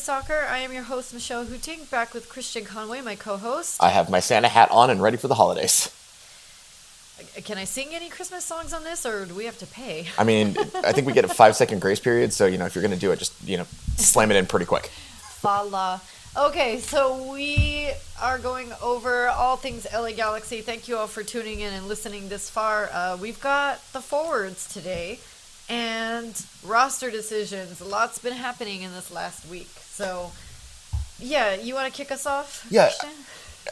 Soccer. I am your host, Michelle Hooting, back with Christian Conway, my co host. I have my Santa hat on and ready for the holidays. Can I sing any Christmas songs on this, or do we have to pay? I mean, I think we get a five second grace period, so, you know, if you're going to do it, just, you know, slam it in pretty quick. Fala. Okay, so we are going over all things LA Galaxy. Thank you all for tuning in and listening this far. Uh, we've got the forwards today and roster decisions. A lot's been happening in this last week. So, yeah, you want to kick us off? Yeah. Christian?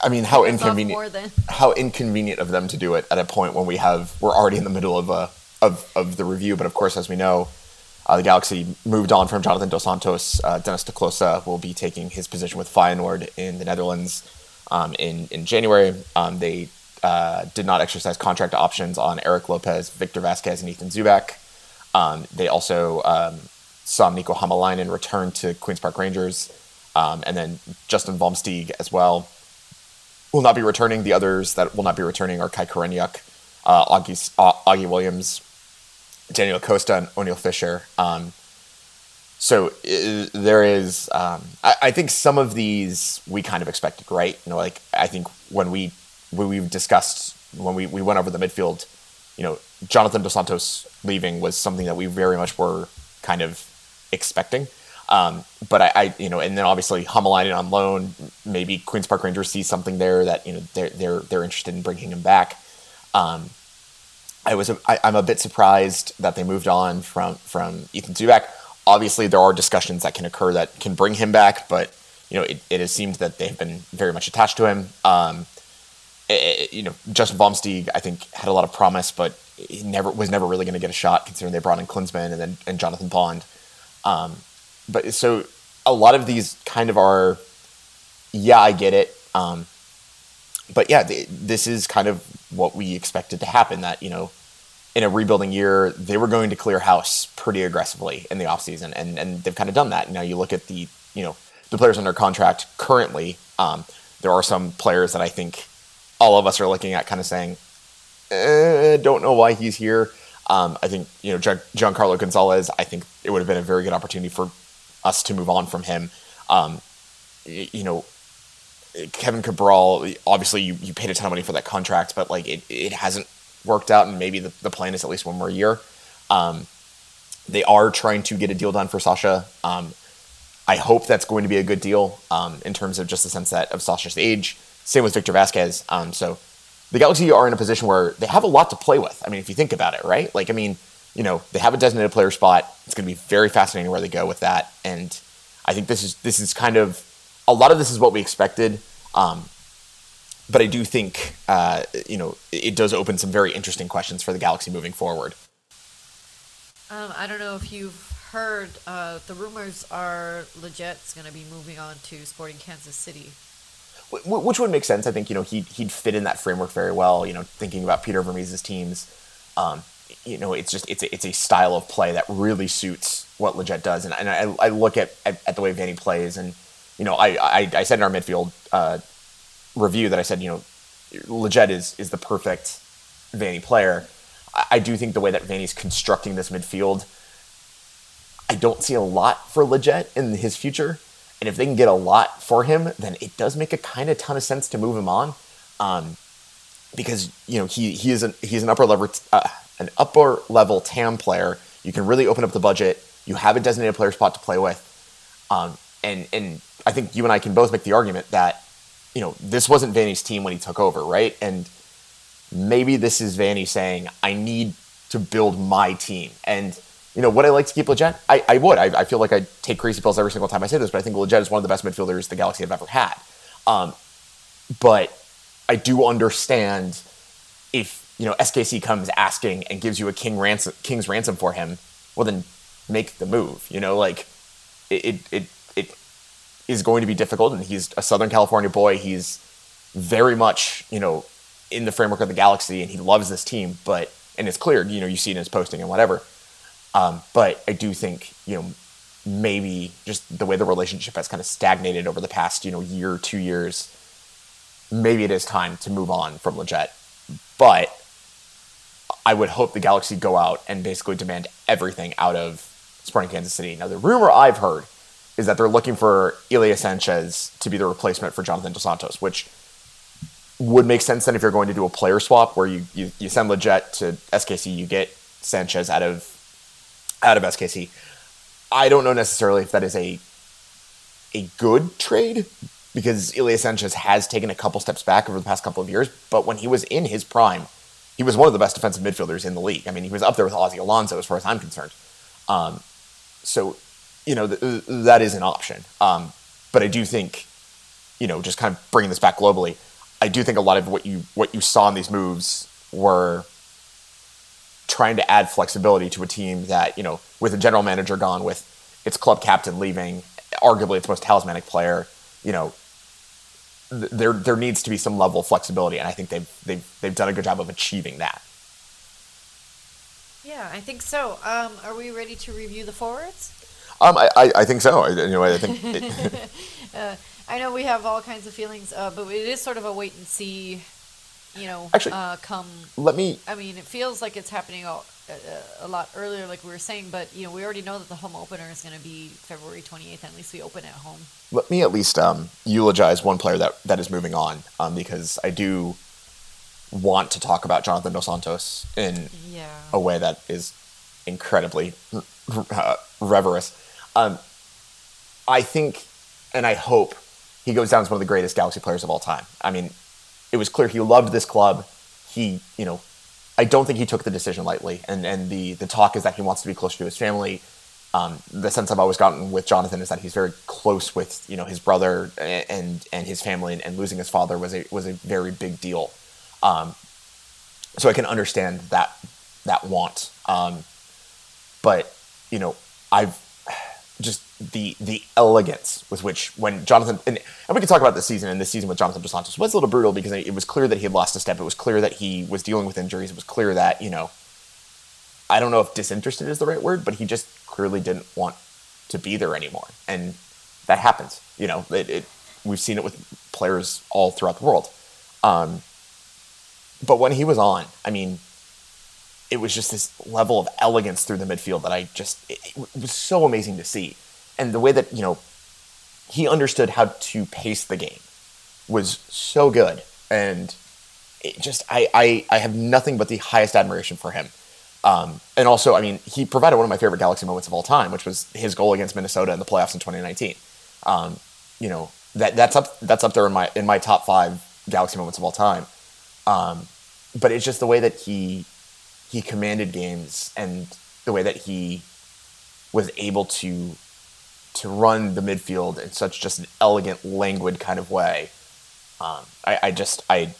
I mean, how inconvenient how inconvenient of them to do it at a point when we have we're already in the middle of a of, of the review. But of course, as we know, uh, the Galaxy moved on from Jonathan Dos Santos. Uh, Dennis te Kloese will be taking his position with Feyenoord in the Netherlands um, in in January. Um, they uh, did not exercise contract options on Eric Lopez, Victor Vasquez, and Ethan Zubak. Um, they also um, saw Niko Hamalainen return to Queens Park Rangers, um, and then Justin Vom Steeg as well will not be returning. The others that will not be returning are Kai Koreniuk, uh, Augie, uh, Augie Williams, Daniel Costa, and Oniel Fisher. Um, so i there is, um, I, I think some of these we kind of expected, right? You know, like I think when we when we've discussed when we, we went over the midfield, you know, Jonathan Dos Santos leaving was something that we very much were kind of expecting. Um, but I, I, you know, and then obviously Hamalainen on loan, maybe Queens Park Rangers see something there that you know they're they're they're interested in bringing him back. Um, I was I'm a bit surprised that they moved on from from Ethan Zubak. Obviously, there are discussions that can occur that can bring him back, but you know it, it has seemed that they've been very much attached to him. Um, it- it- you know, Justin Vom Steeg, I think, had a lot of promise, but he never was never really going to get a shot, considering they brought in Klinsmann and then and Jonathan Bond. Um, but so a lot of these kind of are, yeah, I get it. Um, but yeah, th- this is kind of what we expected to happen. That you know, in a rebuilding year, they were going to clear house pretty aggressively in the offseason, and and they've kind of done that. Now you look at the you know the players under contract currently. Um, there are some players that I think all of us are looking at, kind of saying, eh, don't know why he's here. Um, I think you know Gian- Giancarlo Gonzalez. I think it would have been a very good opportunity for us to move on from him. Um, you know, Kevin Cabral. Obviously, you, you paid a ton of money for that contract, but like it, it hasn't worked out, and maybe the, the plan is at least one more year. Um, they are trying to get a deal done for Sacha. Um, I hope that's going to be a good deal um, in terms of just the sense that of Sacha's age. Same with Victor Vasquez. Um, so the Galaxy are in a position where they have a lot to play with. I mean, if you think about it, right? Like, I mean, you know, they have a designated player spot. It's going to be very fascinating where they go with that. And I think this is this is kind of a lot of this is what we expected. Um, but I do think uh, you know it does open some very interesting questions for the Galaxy moving forward. Um, I don't know if you've heard, uh, the rumors are Lletget's going to be moving on to Sporting Kansas City. Wh- wh- which would make sense. I think you know he'd he'd fit in that framework very well. You know, thinking about Peter Vermes's teams, um, you know, it's just it's a, it's a style of play that really suits what Lletget does. And, and I, I look at, at at the way Vanney plays, and you know, I I, I said in our midfield uh, review that I said you know, Lletget is is the perfect Vanney player. I, I do think the way that Vanney's constructing this midfield, I don't see a lot for Lletget in his future. And if they can get a lot for him, then it does make a kind of ton of sense to move him on, um, because you know he he is an he's an upper level uh, an upper level TAM player. You can really open up the budget. You have a designated player spot to play with, um, and and I think you and I can both make the argument that you know this wasn't Vanney's team when he took over, right? And maybe this is Vanney saying, I need to build my team. And, you know, would I like to keep Lletget? I, I would. I, I feel like I take crazy pills every single time I say this, but I think Lletget is one of the best midfielders the Galaxy have ever had. Um, but I do understand if, you know, SKC comes asking and gives you a king ransom, king's ransom for him, well, then make the move. You know, like, it, it, it, it is going to be difficult, and he's a Southern California boy. He's very much, you know, in the framework of the galaxy and he loves this team, but and it's clear, you know, you see it in his posting and whatever. Um, but I do think, you know, maybe just the way the relationship has kind of stagnated over the past, you know, year, two years, maybe it is time to move on from Lletget. But I would hope the Galaxy go out and basically demand everything out of Sporting Kansas City. Now, the rumor I've heard is that they're looking for Ilie Sanchez to be the replacement for Jonathan Dos Santos, which would make sense then if you're going to do a player swap where you, you, you send Lletget to SKC, you get Sanchez out of out of SKC. I don't know necessarily if that is a a good trade because Ilie Sanchez has taken a couple steps back over the past couple of years, but when he was in his prime, he was one of the best defensive midfielders in the league. I mean, he was up there with Ozzy Alonso as far as I'm concerned. Um, so, you know, th- that is an option. Um, but I do think, you know, just kind of bringing this back globally, I do think a lot of what you what you saw in these moves were trying to add flexibility to a team that you know, with a general manager gone, with its club captain leaving, arguably its most talismanic player, you know, th- there there needs to be some level of flexibility, and I think they've they've they've done a good job of achieving that. Yeah, I think so. Um, are we ready to review the forwards? Um, I, I, I think so. I, you know, I think it, Uh, I know we have all kinds of feelings, uh, but it is sort of a wait and see. You know, Actually- uh, come. let me I mean, it feels like it's happening a, a, a lot earlier, like we were saying. But you know, we already know that the home opener is going to be February twenty eighth. At least we open at home. let me at least um, eulogize one player that, that is moving on um, because I do want to talk about Jonathan Dos Santos in Yeah. a way that is incredibly uh, reverous. Um, I think and I hope he goes down as one of the greatest Galaxy players of all time. I mean, it was clear he loved this club. He, you know, I don't think he took the decision lightly. And and the the talk is that he wants to be closer to his family. Um, the sense I've always gotten with Jonathan is that he's very close with you know his brother and and his family, and, and losing his father was a was a very big deal. Um, so I can understand that that want. Um, but you know, I've just the the elegance with which when Jonathan and, and we can talk about this season and this season with Jonathan Dos Santos was a little brutal because it was clear that he had lost a step. It was clear that he was dealing with injuries. It was clear that you know, I don't know if disinterested is the right word, but he just clearly didn't want to be there anymore, and that happens. You know, it, it we've seen it with players all throughout the world. Um, but when he was on, I mean, it was just this level of elegance through the midfield that I just it, it was so amazing to see, and the way that you know he understood how to pace the game was so good, and it just I I, I have nothing but the highest admiration for him. Um, and also, I mean, he provided one of my favorite Galaxy moments of all time, which was his goal against Minnesota in the playoffs in 2019. Um, you know that that's up that's up there in my in my top five Galaxy moments of all time. Um, but it's just the way that he he commanded games and the way that he was able to to run the midfield in such just an elegant, languid kind of way. Um, I, I just I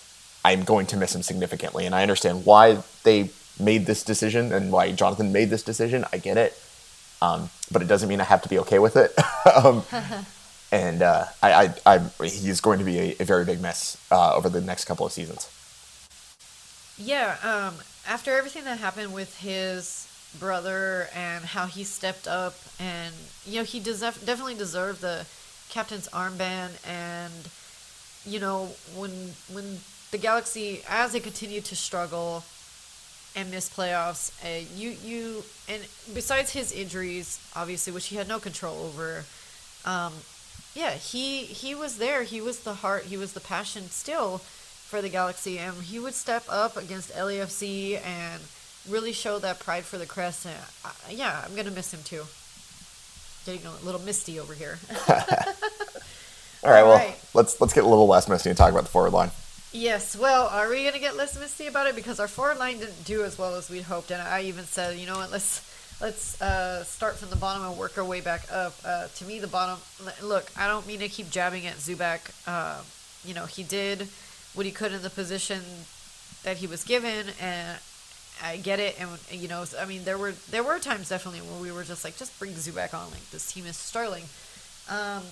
I'm going to miss him significantly, and I understand why they made this decision and why Jonathan made this decision. I get it, um, but it doesn't mean I have to be okay with it. um, and uh, I, I, I, he's going to be a, a very big miss uh, over the next couple of seasons. Yeah, um, after everything that happened with his brother and how he stepped up, and you know he definitely deserved the captain's armband, and you know when when the Galaxy as they continued to struggle and miss playoffs, uh, you you and besides his injuries, obviously which he had no control over, um, yeah, he he was there. He was the heart. He was the passion still for the Galaxy, and he would step up against LAFC and really show that pride for the crest. And uh, yeah, I'm gonna miss him too. Getting a little misty over here. All right, All well, right. let's let's get a little less misty and talk about the forward line. yes. Well, are we gonna get less misty about it because our forward line didn't do as well as we'd hoped, and I even said, you know what, let's. Let's uh, start from the bottom and work our way back up. Uh, to me, the bottom. Look, I don't mean to keep jabbing at Zubak. Uh, you know, he did what he could in the position that he was given, and I get it. And you know, I mean, there were there were times definitely where we were just like, just bring Zubak on. Like this team is sterling. Um,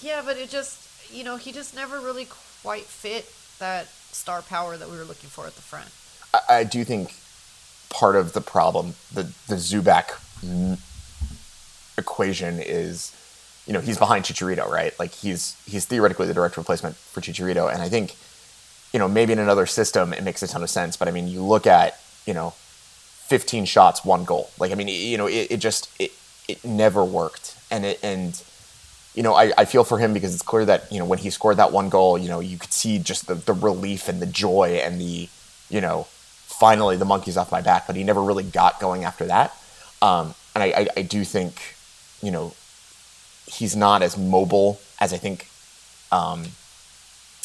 yeah, but it just you know he just never really quite fit that star power that we were looking for at the front. I, I do think part of the problem, the the Zubak equation is, you know, he's behind Chicharito, right? Like he's he's theoretically the direct replacement for Chicharito, and I think, you know, maybe in another system it makes a ton of sense. But I mean, you look at you know, 15 shots, one goal. Like I mean, you know, it, it just it it never worked, and it and you know I, I feel for him because it's clear that you know when he scored that one goal, you know you could see just the the relief and the joy and the you know finally the monkey's off my back, but he never really got going after that. Um, and I, I, I do think you know he's not as mobile as I think um,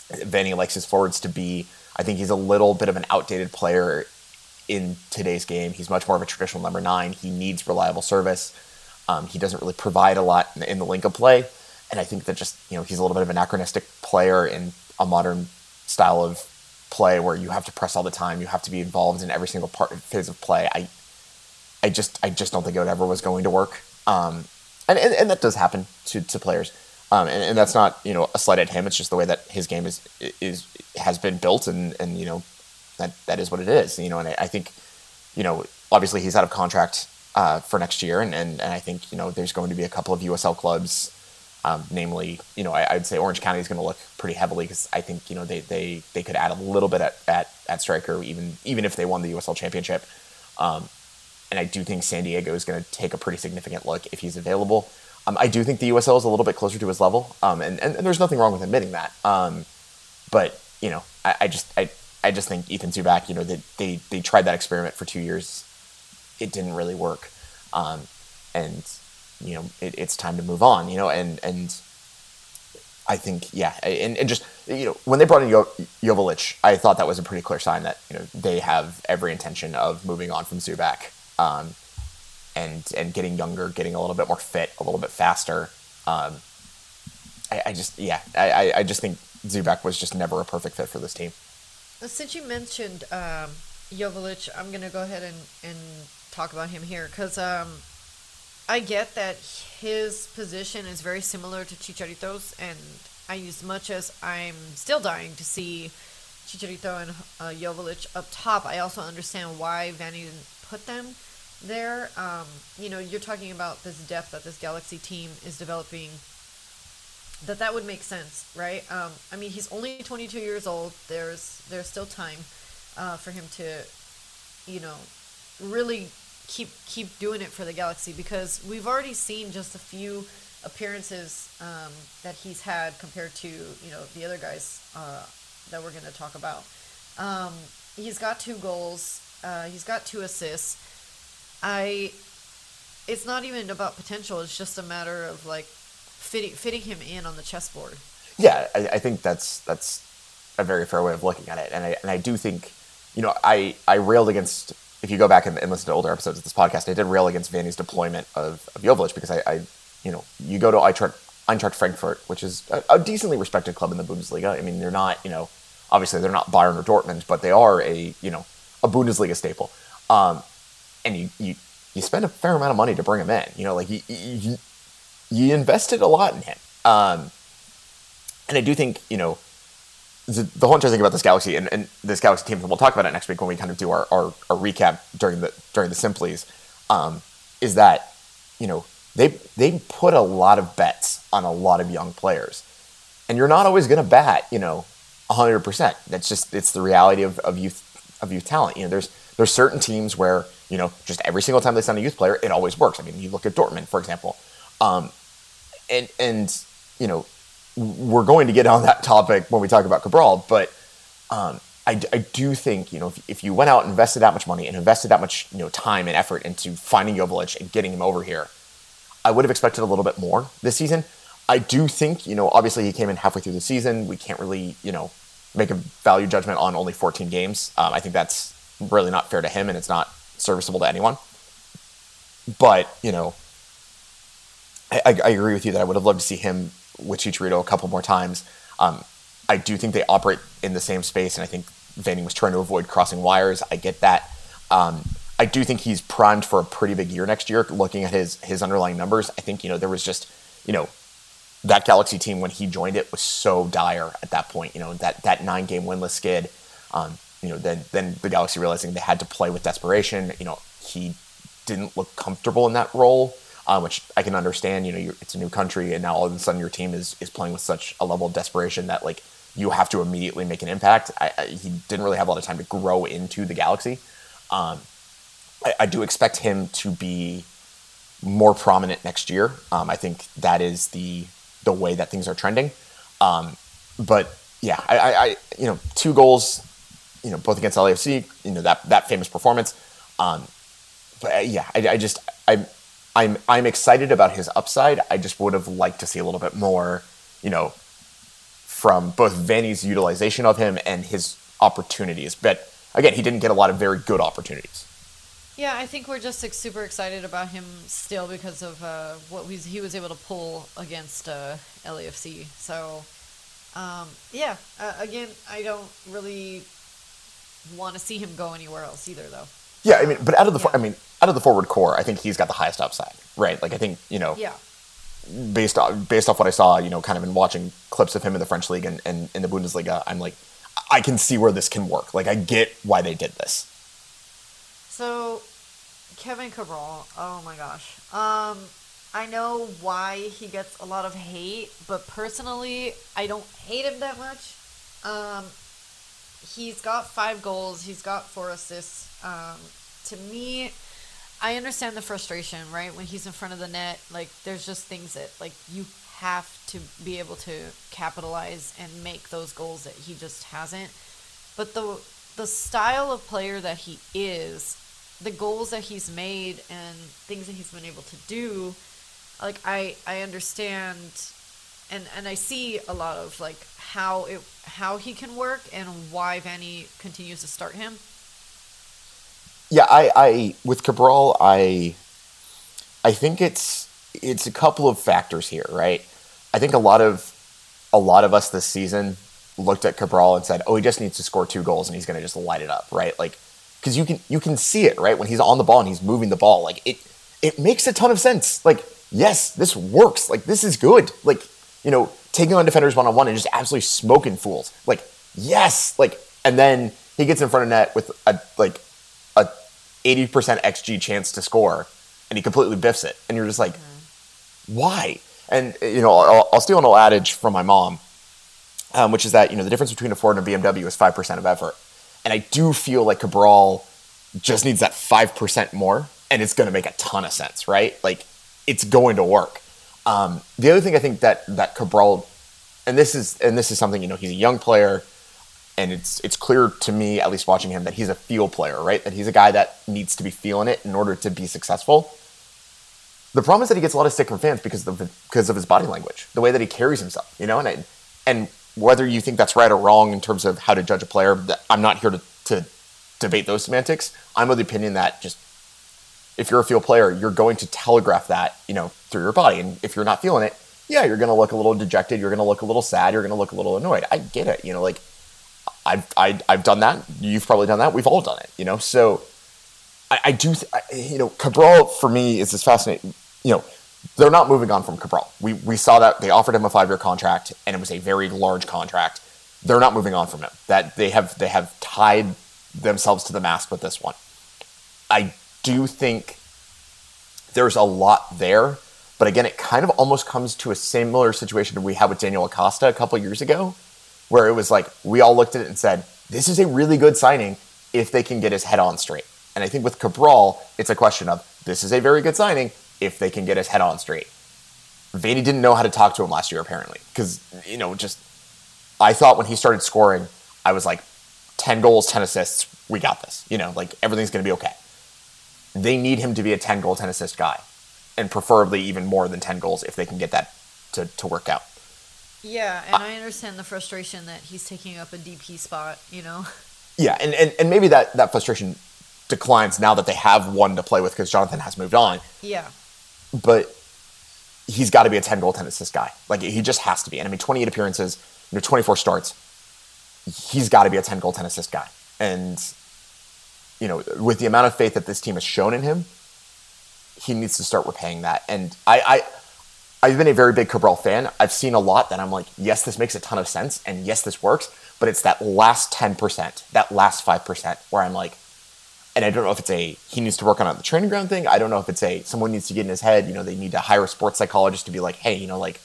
Vanney likes his forwards to be. I think he's a little bit of an outdated player in today's game. He's much more of a traditional number nine. He needs reliable service. Um, he doesn't really provide a lot in the, in the link of play, and I think that just you know he's a little bit of an anachronistic player in a modern style of play where you have to press all the time. You have to be involved in every single part of phase of play. I, I just I just don't think it ever was going to work. Um, and, and, and that does happen to, to players. Um, and, and, that's not you know a slight at him. It's just the way that his game is is has been built, and and you know that that is what it is. You know, and I, I think you know obviously he's out of contract uh, for next year, and, and and I think you know there's going to be a couple of USL clubs, um, namely you know I, would say Orange County is going to look pretty heavily because I think you know they, they they could add a little bit at, at at striker even even if they won the USL championship. Um, and I do think San Diego is going to take a pretty significant look if he's available. Um, I do think the USL is a little bit closer to his level, um, and, and, and, there's nothing wrong with admitting that. Um, but you know, I, I, just I, I just think Ethan Zubak, you know, they, they they tried that experiment for two years, it didn't really work, um, and you know, it, it's time to move on. You know, and and I think yeah, and, and just you know, when they brought in jo- I thought that was a pretty clear sign that you know they have every intention of moving on from Zubak. Um, and and getting younger, getting a little bit more fit, a little bit faster. Um, I, I, just yeah, I, I just think Zubak was just never a perfect fit for this team. Since you mentioned um, Joveljic, I'm gonna go ahead and, and talk about him here because um, I get that his position is very similar to Chicharito's, and I as much as I'm still dying to see Chicharito and uh, Joveljic up top, I also understand why didn't put them there. Um, you know, you're talking about this depth that this Galaxy team is developing. That that would make sense, right? Um, I mean, he's only 22 years old. There's there's still time uh, for him to, you know, really keep keep doing it for the Galaxy because we've already seen just a few appearances um, that he's had compared to you know the other guys uh, that we're going to talk about. Um, he's got two goals. Uh, he's got two assists. I it's not even about potential. It's just a matter of like fitting fitting him in on the chessboard. Yeah, I, I think that's that's a very fair way of looking at it, and I and I do think, you know, I I railed against. If you go back and, and listen to older episodes of this podcast, I did rail against Vanney's deployment of, of Joveljic because I, I, you know, you go to Eintracht, Eintracht Frankfurt, which is a, a decently respected club in the Bundesliga. I mean, they're not, you know, obviously they're not Bayern or Dortmund, but they are a, you know, a Bundesliga staple. Um, and you, you you spend a fair amount of money to bring him in. You know, like you you, you invested a lot in him. Um, and I do think you know the, the whole interesting thing about this galaxy and, and this galaxy team, and we'll talk about it next week when we kind of do our, our, our recap during the during the simplies, um, is that you know they they put a lot of bets on a lot of young players, and you're not always going to bat you know hundred percent. That's just it's the reality of, of youth of youth talent. You know, there's there's certain teams where you know just every single time they sign a youth player, it always works. I mean, you look at Dortmund, for example, um, and and you know we're going to get on that topic when we talk about Cabral, but um, I, I do think you know if, if you went out and invested that much money and invested that much you know time and effort into finding Joveljic and getting him over here, I would have expected a little bit more this season. I do think you know obviously he came in halfway through the season. We can't really you know make a value judgment on only 14 games. Um, I think that's really not fair to him and it's not serviceable to anyone. But, you know, I, I agree with you that I would have loved to see him with Chicharito a couple more times. Um, I do think they operate in the same space, and I think Vanney was trying to avoid crossing wires. I get that. Um, I do think he's primed for a pretty big year next year. Looking at his his underlying numbers, I think you know there was just you know that Galaxy team when he joined it was so dire at that point. You know that that nine game winless skid. Um, you know, then then the Galaxy realizing they had to play with desperation. You know, he didn't look comfortable in that role, uh, which I can understand. You know, it's a new country, and now all of a sudden your team is is playing with such a level of desperation that like you have to immediately make an impact. I, I, he didn't really have a lot of time to grow into the Galaxy. Um, I, I do expect him to be more prominent next year. Um, I think that is the the way that things are trending. Um, but yeah, I, you know two goals, you know both against LAFC, you know that that famous performance. Um, but uh, yeah, I, I just I'm I'm I'm excited about his upside. I just would have liked to see a little bit more, you know, from both Vanney's utilization of him and his opportunities. But again, he didn't get a lot of very good opportunities. Yeah, I think we're just like, super excited about him still because of uh, what he was able to pull against uh, LAFC. So, um, yeah, uh, again, I don't really want to see him go anywhere else either, though. Yeah, I mean, but out of the, yeah. I mean, out of the forward core, I think he's got the highest upside, right? Like, I think you know, yeah, based off based off what I saw, you know, kind of in watching clips of him in the French league and, and in the Bundesliga, I'm like, I can see where this can work. Like, I get why they did this. So, Kevin Cabral, oh my gosh. Um, I know why he gets a lot of hate, but personally, I don't hate him that much. Um, he's got five goals, he's got four assists. Um, to me, I understand the frustration, right? When he's in front of the net, like there's just things that like you have to be able to capitalize and make those goals that he just hasn't. But the the style of player that he is the goals that he's made and things that he's been able to do like i i understand and and i see a lot of like how it how he can work and why Vanney continues to start him. Yeah i i with cabral i i think it's it's a couple of factors here right? I think a lot of a lot of us this season looked at cabral and said oh he just needs to score two goals and he's going to just light it up right? Like because you can you can see it right? When he's on the ball and he's moving the ball like it it makes a ton of sense. Like yes this works. Like this is good. Like you know taking on defenders one on one and just absolutely smoking fools like yes like and then he gets in front of net with a like a 80% xg chance to score and he completely biffs it and you're just like mm-hmm. why and you know I'll, I'll, steal an old adage from my mom um, which is that you know the difference between a ford and a bmw is 5% of effort and I do feel like Cabral just needs that 5% more, and it's going to make a ton of sense, right? Like, it's going to work. Um, the other thing I think that that Cabral, and this is and this is something you know he's a young player, and it's it's clear to me at least watching him that he's a feel player, right? That he's a guy that needs to be feeling it in order to be successful. The problem is that he gets a lot of stick from fans because of the, because of his body language, the way that he carries himself, you know, and I, and whether you think that's right or wrong in terms of how to judge a player, I'm not here to, to debate those semantics. I'm of the opinion that just if you're a field player, you're going to telegraph that, you know, through your body. And if you're not feeling it, yeah, you're going to look a little dejected. You're going to look a little sad. You're going to look a little annoyed. I get it. You know, like I've, I, have i have done that. You've probably done that. We've all done it, you know? So I, I do, th- I, you know, Cabral for me is this fascinating, you know, they're not moving on from Cabral. We, we saw that they offered him a five year contract, and it was a very large contract. They're not moving on from him. That they have they have tied themselves to the mast with this one. I do you think there's a lot there, but again, it kind of almost comes to a similar situation we had with Daniel Acosta a couple years ago, where it was like we all looked at it and said, "This is a really good signing if they can get his head on straight." And I think with Cabral, it's a question of this is a very good signing if they can get his head on straight. Vanney didn't know how to talk to him last year, apparently, because, you know, just, I thought when he started scoring, I was like, 10 goals, 10 assists, we got this. You know, like everything's going to be okay. They need him to be a 10 goal, 10 assist guy, and preferably even more than 10 goals if they can get that to, to work out. Yeah, and uh, I understand the frustration that he's taking up a DP spot, you know? Yeah, and, and, and maybe that, that frustration declines now that they have one to play with because Jonathan has moved on. Yeah but he's got to be a 10 goal, 10 assist guy. Like he just has to be. And I mean, 28 appearances, you know, 24 starts. He's got to be a 10 goal, 10 assist guy. And, you know, with the amount of faith that this team has shown in him, he needs to start repaying that. And I, I, I've been a very big Cabral fan. I've seen a lot that I'm like, yes, this makes a ton of sense. And yes, this works. But it's that last 10%, that last 5% where I'm like, and I don't know if it's a he needs to work on the training ground thing. I don't know if it's a someone needs to get in his head. You know, they need to hire a sports psychologist to be like, hey, you know, like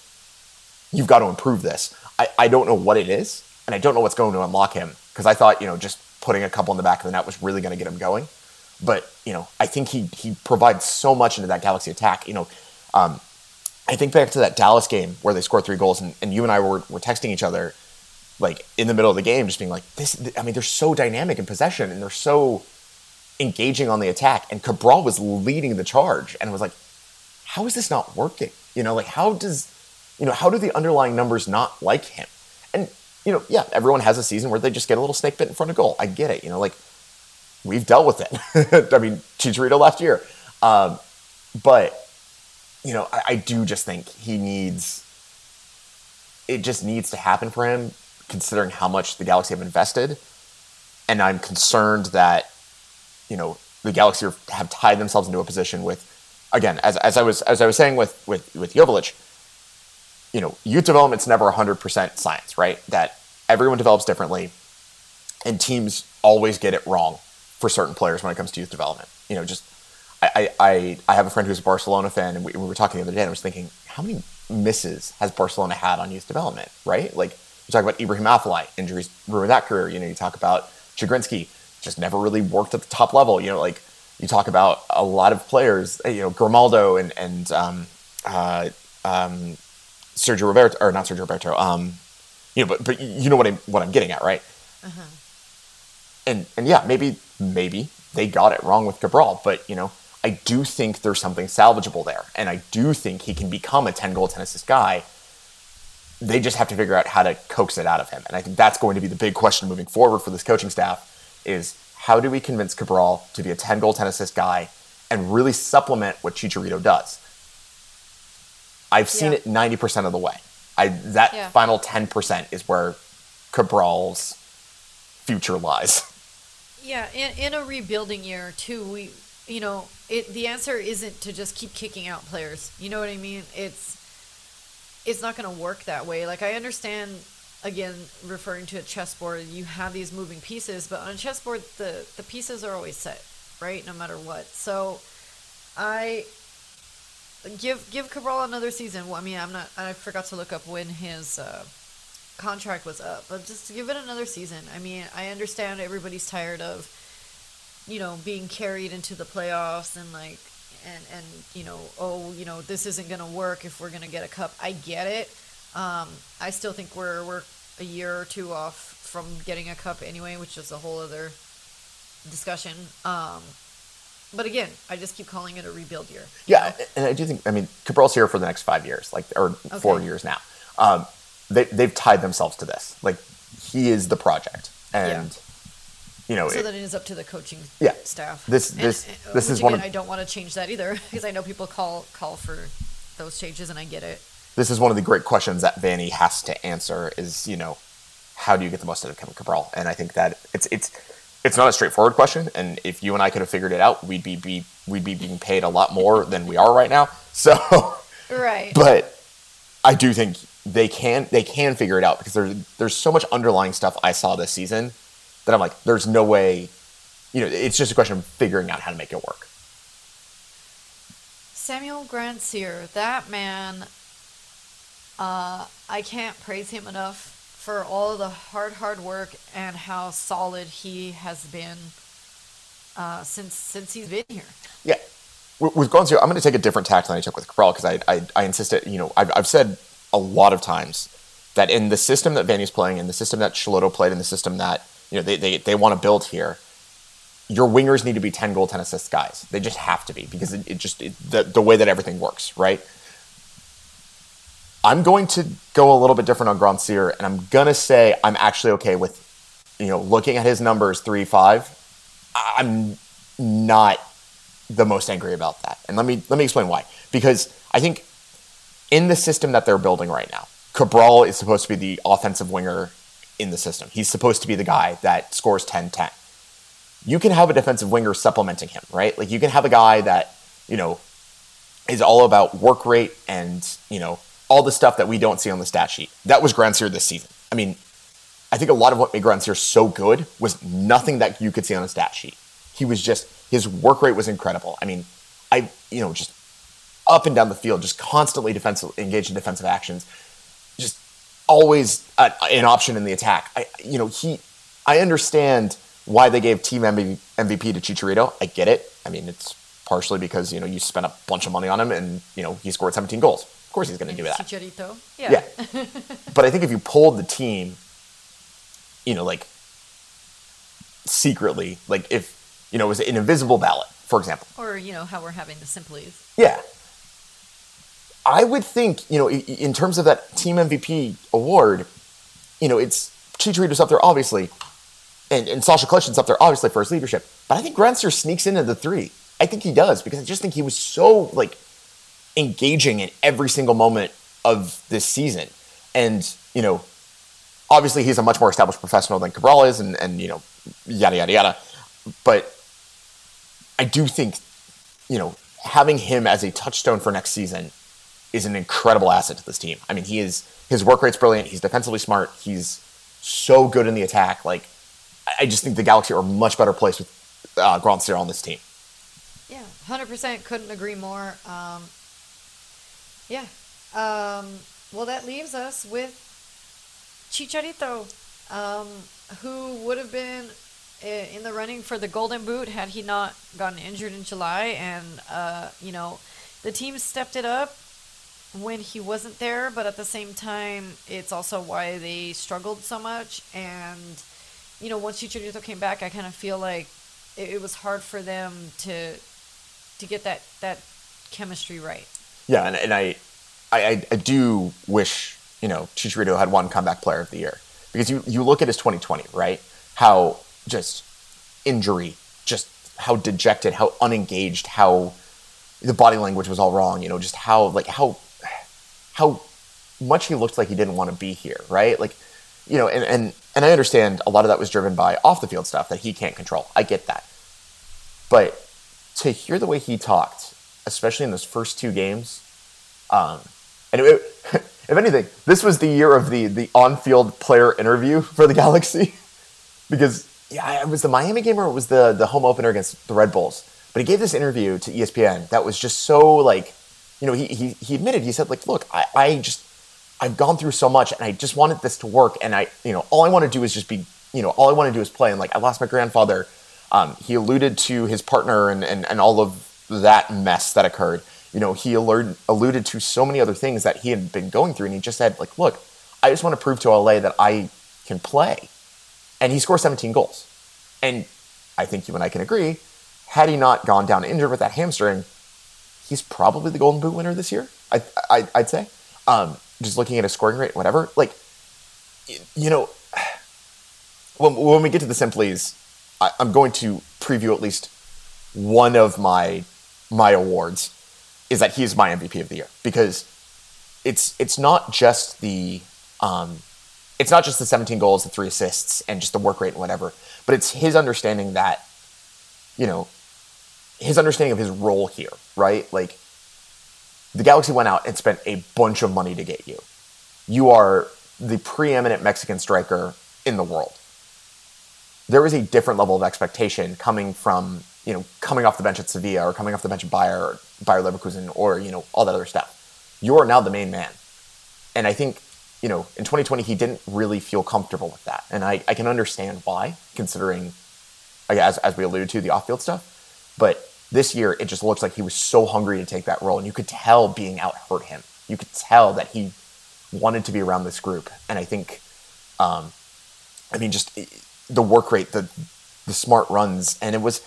you've got to improve this. I, I don't know what it is, and I don't know what's going to unlock him because I thought you know just putting a couple in the back of the net was really going to get him going. but you know, I think he he provides so much into that Galaxy attack. You know, um, I think back to that Dallas game where they scored three goals, and, and you and I were, were texting each other like in the middle of the game, just being like, "This." I mean, they're so dynamic in possession, and they're so engaging on the attack. And Cabral was leading the charge, and was like, "How is this not working?" You know, like how does you know how do the underlying numbers not like him? You know, yeah, everyone has a season where they just get a little snake bit in front of goal. I get it. You know, like we've dealt with it. I mean, Chicharito last year, um, but you know, I, I do just think he needs. It just needs to happen for him, considering how much the Galaxy have invested, and I'm concerned that, you know, the Galaxy have tied themselves into a position with, again, as, as I was as I was saying with with with Joveljic, you know, youth development's never 100% science, right? That everyone develops differently, and teams always get it wrong for certain players when it comes to youth development. You know, just I, I, I have a friend who's a Barcelona fan, and we, we were talking the other day, and I was thinking, how many misses has Barcelona had on youth development, right? Like, you talk about Ibrahim Afellay, injuries ruined that career. You know, you talk about Chigrinsky, just never really worked at the top level. You know, like, you talk about a lot of players, you know, Grimaldo and, and um, uh, um, Sergio Roberto, or not Sergio Roberto, um, you know, but, but you know what I'm, what I'm getting at, right? Uh-huh. And, and yeah, maybe, maybe they got it wrong with Cabral, but, you know, I do think there's something salvageable there. And I do think he can become a 10 goal, 10 assist guy. They just have to figure out how to coax it out of him. And I think that's going to be the big question moving forward for this coaching staff is how do we convince Cabral to be a 10 goal, 10 assist guy and really supplement what Chicharito does? I've seen yeah. it 90% of the way. I that yeah. final 10% is where Cabral's future lies. Yeah, in, in a rebuilding year too, we you know, it the answer isn't to just keep kicking out players. You know what I mean? It's it's not going to work that way. Like I understand again referring to a chessboard, you have these moving pieces, but on a chessboard the the pieces are always set, right? No matter what. So I give give Cabral another season. Well, I mean, I'm not I forgot to look up when his uh, contract was up, but just give it another season. I mean, I understand everybody's tired of you know, being carried into the playoffs and like and and you know, oh, you know, this isn't to work if we're to get a cup. I get it. Um, I still think we're we're a year or two off from getting a cup anyway, which is a whole other discussion. Um, but again, I just keep calling it a rebuild year. Yeah, know? and I do think I mean Cabral's here for the next five years, like or okay. four years now. Um, they they've tied themselves to this. Like he is the project, and. Yeah you know, so it, then it is up to the coaching yeah, staff. This this and, this is again, one. Of, I don't want to change that either because I know people call call for those changes, and I get it. This is one of the great questions that Vanney has to answer. Is you know, how do you get the most out of Kevin Cabral? And I think that it's it's it's not a straightforward question. And if you and I could have figured it out, we'd be, be we'd be being paid a lot more than we are right now. So right, but I do think they can they can figure it out because there's there's so much underlying stuff I saw this season that I'm like, there's no way, you know, it's just a question of figuring out how to make it work. Samuel Grandsir, that man, uh, I can't praise him enough for all the hard, hard work and how solid he has been uh, since since he's been here. Yeah, with Grandsir, I'm going to take a different tack than I took with Cabral because I, I I insisted, you know, I've I've said a lot of times that in the system that Vanney's playing, in the system that Schelotto played, in the system that you know they, they, they want to build here your wingers need to be 10 goal 10 assist guys. They just have to be because it, it just it, the, the way that everything works right i'm going to go a little bit different on Grandsir, and i'm going to say i'm actually okay with you know looking at his numbers 3 5 i'm not the most angry about that and let me let me explain why because i think in the system that they're building right now cabral is supposed to be the offensive winger in the system. He's supposed to be the guy that scores 10 10. You can have a defensive winger supplementing him, right? Like you can have a guy that, you know, is all about work rate and, you know, all the stuff that we don't see on the stat sheet. That was Grandsir this season. I mean, I think a lot of what made Grandsir so good was nothing that you could see on a stat sheet. He was just, his work rate was incredible. I mean, I, you know, just up and down the field, just constantly defensive, engaged in defensive actions just always a, an option in the attack. I, you know, he, I understand why they gave team MVP to Chicharito, I get it. I mean, it's partially because you know you spent a bunch of money on him, and you know he scored 17 goals. Of course, he's going to do that. Chicharito. Yeah. Yeah. but I think if you pulled the team, you know, like secretly, like if you know it was an invisible ballot, for example. Or you know how we're having the simplies. Yeah. I would think, you know, in terms of that team MVP award, you know, it's Chicharito's up there, obviously, and, and Sacha Klesh's up there, obviously, for his leadership. But I think Grandsir sneaks into the three. I think he does because I just think he was so like engaging in every single moment of this season, and you know, obviously he's a much more established professional than Cabral is, and and you know, yada yada yada. But I do think, you know, having him as a touchstone for next season is an incredible asset to this team. I mean, he is his work rate's brilliant. He's defensively smart. He's so good in the attack. Like, I- just think the Galaxy are a much better place with uh, Grandsir on this team. Yeah, hundred percent. Couldn't agree more. Um, yeah. Um, well, that leaves us with Chicharito, um, who would have been in the running for the Golden Boot had he not gotten injured in July, and uh, you know, the team stepped it up when he wasn't there, but at the same time, it's also why they struggled so much. And you know, once Chicharito came back, I kind of feel like it, it was hard for them to to get that that chemistry right. Yeah, and, and I, I, I- do wish you know Chicharito had won comeback player of the year. Because you you look at his 2020 right? How just injury just how dejected how unengaged how the body language was all wrong you know just how like how how much he looked like he didn't want to be here right? Like you know and and and I understand a lot of that was driven by off the field stuff that he can't control. I get that. But to hear the way he talked especially in those first two games um, and it, if anything, this was the year of the the on-field player interview for the Galaxy, because yeah, it was the Miami game or it was the the home opener against the Red Bulls. But he gave this interview to ESPN that was just so like, you know, he he, he admitted he said like, look, I, I just I've gone through so much and I just wanted this to work and I you know all I want to do is just be you know all I want to do is play and like I lost my grandfather. Um, he alluded to his partner and, and and all of that mess that occurred you know, he allured, alluded to so many other things that he had been going through, and he just said, like, look, I just want to prove to LA that I can play. And he scored 17 goals. And I think you and I can agree, had he not gone down injured with that hamstring, he's probably the Golden Boot winner this year. I, I I'd say, um, just looking at his scoring rate, whatever. Like, you know, when when we get to the simplies, I, I'm going to preview at least one of my my awards is that he's my MVP of the year because it's it's not just the um, it's not just the 17 goals, the three assists, and just the work rate and whatever, but it's his understanding that you know his understanding of his role here, right? Like the Galaxy went out and spent a bunch of money to get you. You are the preeminent Mexican striker in the world. There is a different level of expectation coming from you know coming off the bench at Sevilla or coming off the bench at Bayer Bayer Leverkusen or you know all that other stuff. You are now the main man, and I think you know in 2020 he didn't really feel comfortable with that, and I, I can understand why, considering as as we alluded to the off field stuff. But this year it just looks like he was so hungry to take that role, and you could tell being out hurt him. You could tell that he wanted to be around this group, and I think, um, I mean, just eh, the work rate, the the smart runs, and it was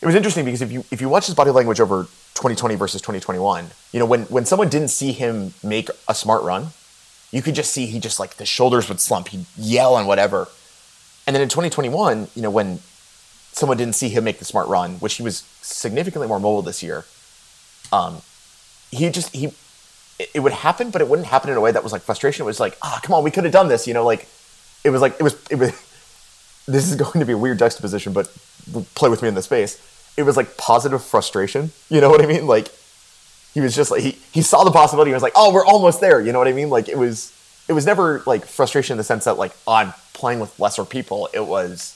it was interesting because if you if you watch his body language over 2020 versus 2021, you know when when someone didn't see him make a smart run, you could just see he just like the shoulders would slump, he'd yell and whatever. And then in 2021, you know when someone didn't see him make the smart run, which he was significantly more mobile this year, um, he just he it, would happen, but it wouldn't happen in a way that was like frustration. It was like, ah, come on, we could have done this, you know, like it was like it was it was this is going to be a weird juxtaposition, but play with me in the space. It was like positive frustration. You know what I mean? Like he was just like he, he saw the possibility. He was like, oh, we're almost there. You know what I mean? Like it was it was never like frustration in the sense that like oh, I'm playing with lesser people. It was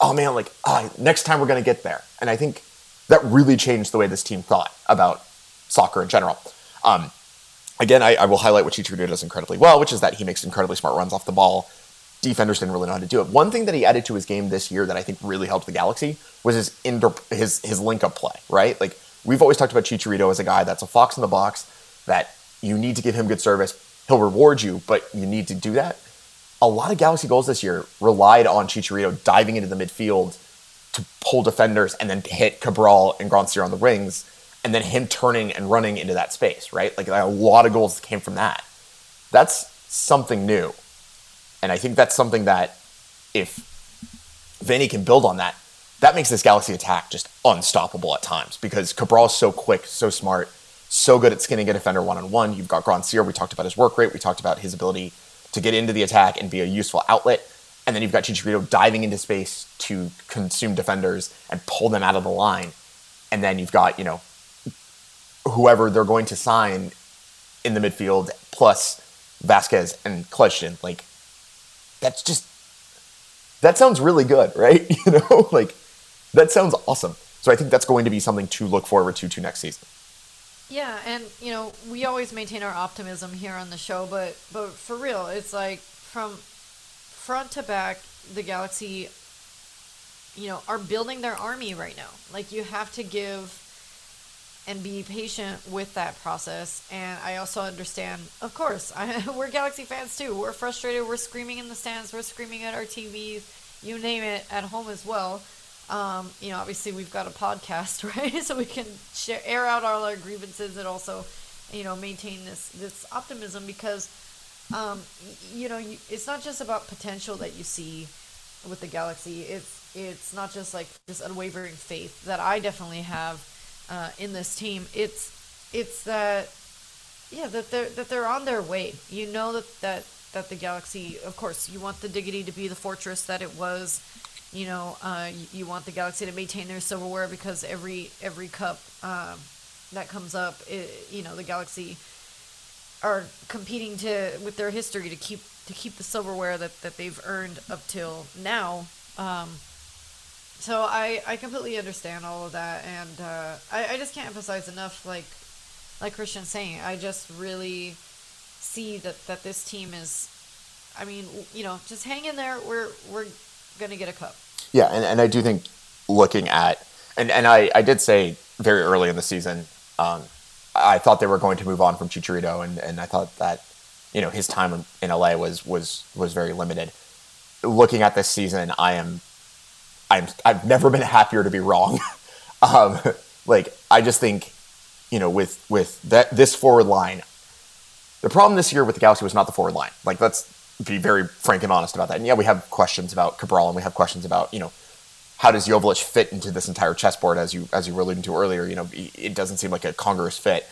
oh man, like oh, next time we're gonna get there. And I think that really changed the way this team thought about soccer in general. Um, again, I, I will highlight what Chicharito does incredibly well, which is that he makes incredibly smart runs off the ball. Defenders didn't really know how to do it. One thing that he added to his game this year that I think really helped the Galaxy was his inter- his his link up play, right? Like we've always talked about Chicharito as a guy that's a fox in the box that you need to give him good service. He'll reward you, but you need to do that. A lot of Galaxy goals this year relied on Chicharito diving into the midfield to pull defenders and then hit Cabral and Grandsir on the wings, and then him turning and running into that space, right? Like a lot of goals came from that. That's something new. And I think that's something that if Vanney can build on that, that makes this Galaxy attack just unstoppable at times because Cabral is so quick, so smart, so good at skinning a defender one on one. You've got Grandsir. We talked about his work rate. We talked about his ability to get into the attack and be a useful outlet. And then you've got Chicharito diving into space to consume defenders and pull them out of the line. And then you've got, you know, whoever they're going to sign in the midfield plus Vazquez and Kljestan. Like, that's just that sounds really good, right? You know, like that sounds awesome. So I think that's going to be something to look forward to to next season. Yeah, and you know, we always maintain our optimism here on the show, but but for real, it's like from front to back, the Galaxy you know, are building their army right now. Like you have to give and be patient with that process. And I also understand, of course, I, we're Galaxy fans too. We're frustrated. We're screaming in the stands. We're screaming at our TVs. You name it, at home as well. Um, you know, obviously we've got a podcast, right? so we can share, air out all our grievances and also, you know, maintain this this optimism because, um, you know, you, it's not just about potential that you see with the Galaxy. It's it's not just like this unwavering faith that I definitely have uh, in this team. It's it's that yeah that they're that they're on their way. You know that that that the Galaxy, of course, you want the Diggity to be the fortress that it was. You know, uh, you, you, want the Galaxy to maintain their silverware because every every cup um, that comes up, it, you know, the Galaxy are competing to with their history to keep to keep the silverware that, that they've earned up till now. Um, so I, I completely understand all of that, and uh, I, I just can't emphasize enough, like like Christian's saying, I just really see that, that this team is, I mean, you know, just hang in there. We're we're gonna get a cup. Yeah, and, and I do think looking at and and I, I did say very early in the season, um, I thought they were going to move on from Chicharito, and, and I thought that you know his time in LA was was was very limited. Looking at this season, I am I'm I've never been happier to be wrong. um, like I just think, you know, with with that this forward line, the problem this year with the Galaxy was not the forward line. Like let's be very frank and honest about that. And yeah, we have questions about Cabral and we have questions about you know how does Joveljic fit into this entire chessboard as you as you were alluding to earlier. You know, it doesn't seem like a congruous fit.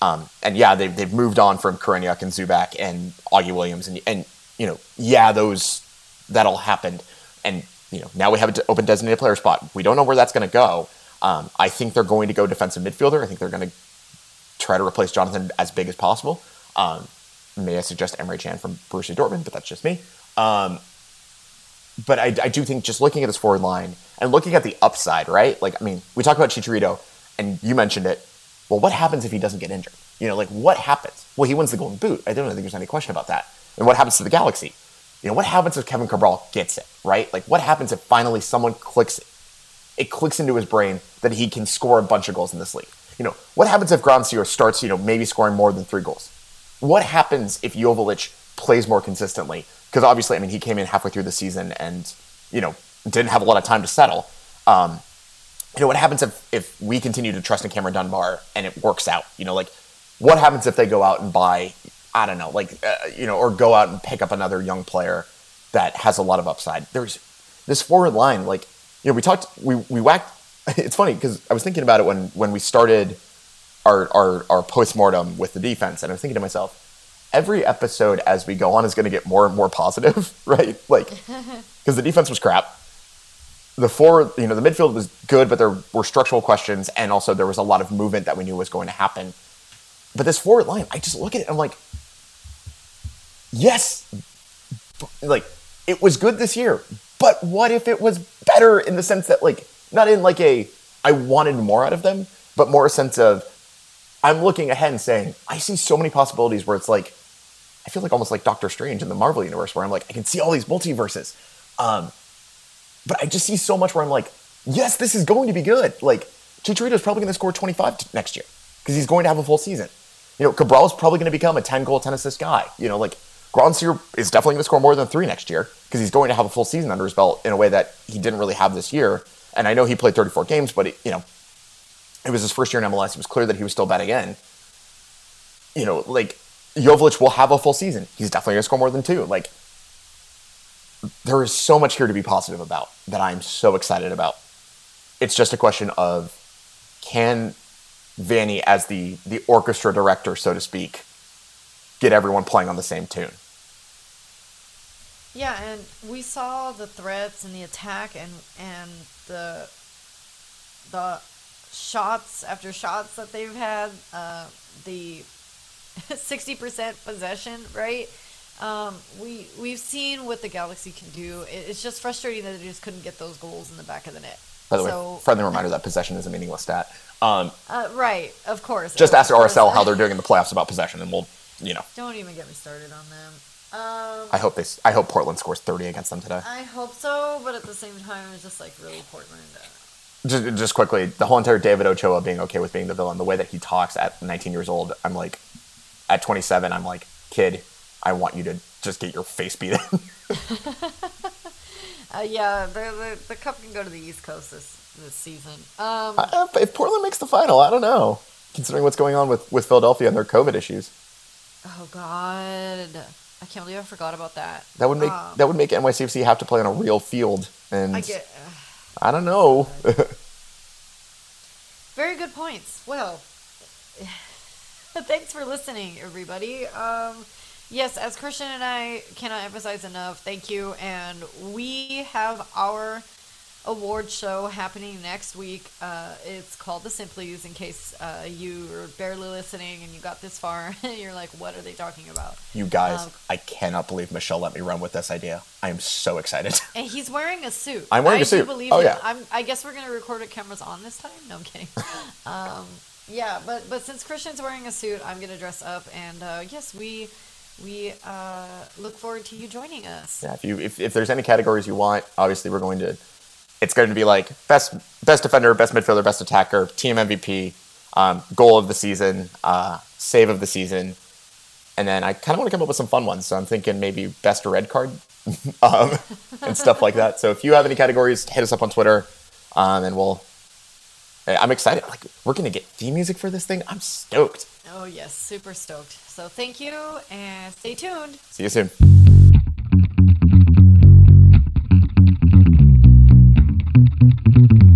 Um, and yeah, they've, they've moved on from Koreniuk and Zubak and Augie Williams and and you know yeah those that all happened and you know, now we have an open designated player spot. We don't know where that's going to go. Um, I think they're going to go defensive midfielder. I think they're going to try to replace Jonathan as big as possible. Um, may I suggest Emre Can from Borussia Dortmund, but that's just me. Um, but I, I, do think just looking at this forward line and looking at the upside, right? Like, I mean, we talk about Chicharito, and you mentioned it. Well, what happens if he doesn't get injured? You know, like what happens? Well, he wins the Golden Boot. I don't think there's any question about that. And what happens to the Galaxy? You know, what happens if Kevin Cabral gets it, right? Like, what happens if finally someone clicks it? It clicks into his brain that he can score a bunch of goals in this league. You know, what happens if Grandsir starts, you know, maybe scoring more than three goals? What happens if Joveljic plays more consistently? Because obviously, I mean, he came in halfway through the season and, you know, didn't have a lot of time to settle. Um, you know, what happens if, if we continue to trust in Cameron Dunbar and it works out? You know, like, what happens if they go out and buy I don't know, like uh, you know, or go out and pick up another young player that has a lot of upside. There's this forward line, like you know, we talked, we we whacked. It's funny because I was thinking about it when when we started our our our post mortem with the defense, and I was thinking to myself, every episode as we go on is going to get more and more positive, right? Like because the defense was crap. The forward, you know, the midfield was good, but there were structural questions, and also there was a lot of movement that we knew was going to happen. But this forward line, I just look at it, I'm like, yes, like it was good this year, but what if it was better in the sense that like not in like a I wanted more out of them, but more a sense of I'm looking ahead and saying I see so many possibilities where it's like I feel like almost like Doctor Strange in the Marvel universe, where I'm like, I can see all these multiverses. Um, but I just see so much where I'm like, yes, this is going to be good. Like, Chicharito is probably going to score 25 t- next year because he's going to have a full season. You know, Cabral is probably going to become a 10 goal, 10 assist guy. You know, like, Grandsir is definitely going to score more than three next year because he's going to have a full season under his belt in a way that he didn't really have this year. And I know he played 34 games, but, it, you know, it was his first year in MLS. It was clear that he was still betting in. You know, like, Joveljic will have a full season. He's definitely going to score more than two. Like, there is so much here to be positive about that I'm so excited about. It's just a question of can Vanney, as the the orchestra director, so to speak, get everyone playing on the same tune? Yeah, and we saw the threats and the attack and and the the shots after shots that they've had. Uh, the sixty percent possession, right? Um, we we've seen what the Galaxy can do. It, it's just frustrating that they just couldn't get those goals in the back of the net. By the so, way, friendly reminder that possession is a meaningless stat. Um, uh, right, of course. just ask. RSL how they're doing in the playoffs about possession, and we'll, you know, Don't even get me started on them. Um, I hope they, I hope Portland scores 30 against them today. I hope so, but at the same time, it's just like really Portland. Uh, Just, just quickly, the whole entire David Ochoa being okay with being the villain, the way that he talks at 19 years old, I'm like, at 27, I'm like, kid, I want you to just get your face beat in. uh, yeah, the, the the cup can go to the East Coast this this season. Um, Uh, if Portland makes the final, I don't know. Considering what's going on with, with Philadelphia and their COVID issues, oh God, I can't believe I forgot about that. that would make Um, that would make NYCFC have to play on a real field, and I get. Uh, I don't know. Very good points. Well, thanks for listening, everybody. Um, yes, as Christian and I cannot emphasize enough, thank you. And we have our award show happening next week. Uh, it's called The Simplies, in case uh, you are barely listening and you got this far and you're like, what are they talking about? you guys, Um, I cannot believe Michelle let me run with this idea. I am so excited. And he's wearing a suit. I'm wearing I a suit. Believe Oh, yeah. I'm, I guess we're gonna record it cameras on this time. No, I'm kidding. um, yeah, but but since Christian's wearing a suit, I'm gonna dress up, and uh, yes, we we uh, look forward to you joining us. yeah, if you if, if there's any categories you want, obviously we're going to. It's going to be like best best defender, best midfielder, best attacker, team MVP, um, goal of the season, uh, save of the season, and then I kind of want to come up with some fun ones. So I'm thinking maybe best red card, um, and stuff like that. So if you have any categories, hit us up on Twitter, um, and we'll. I'm excited. Like we're gonna get theme music for this thing. I'm stoked. Oh yes, super stoked. So thank you, and stay tuned. See you soon. Thank you.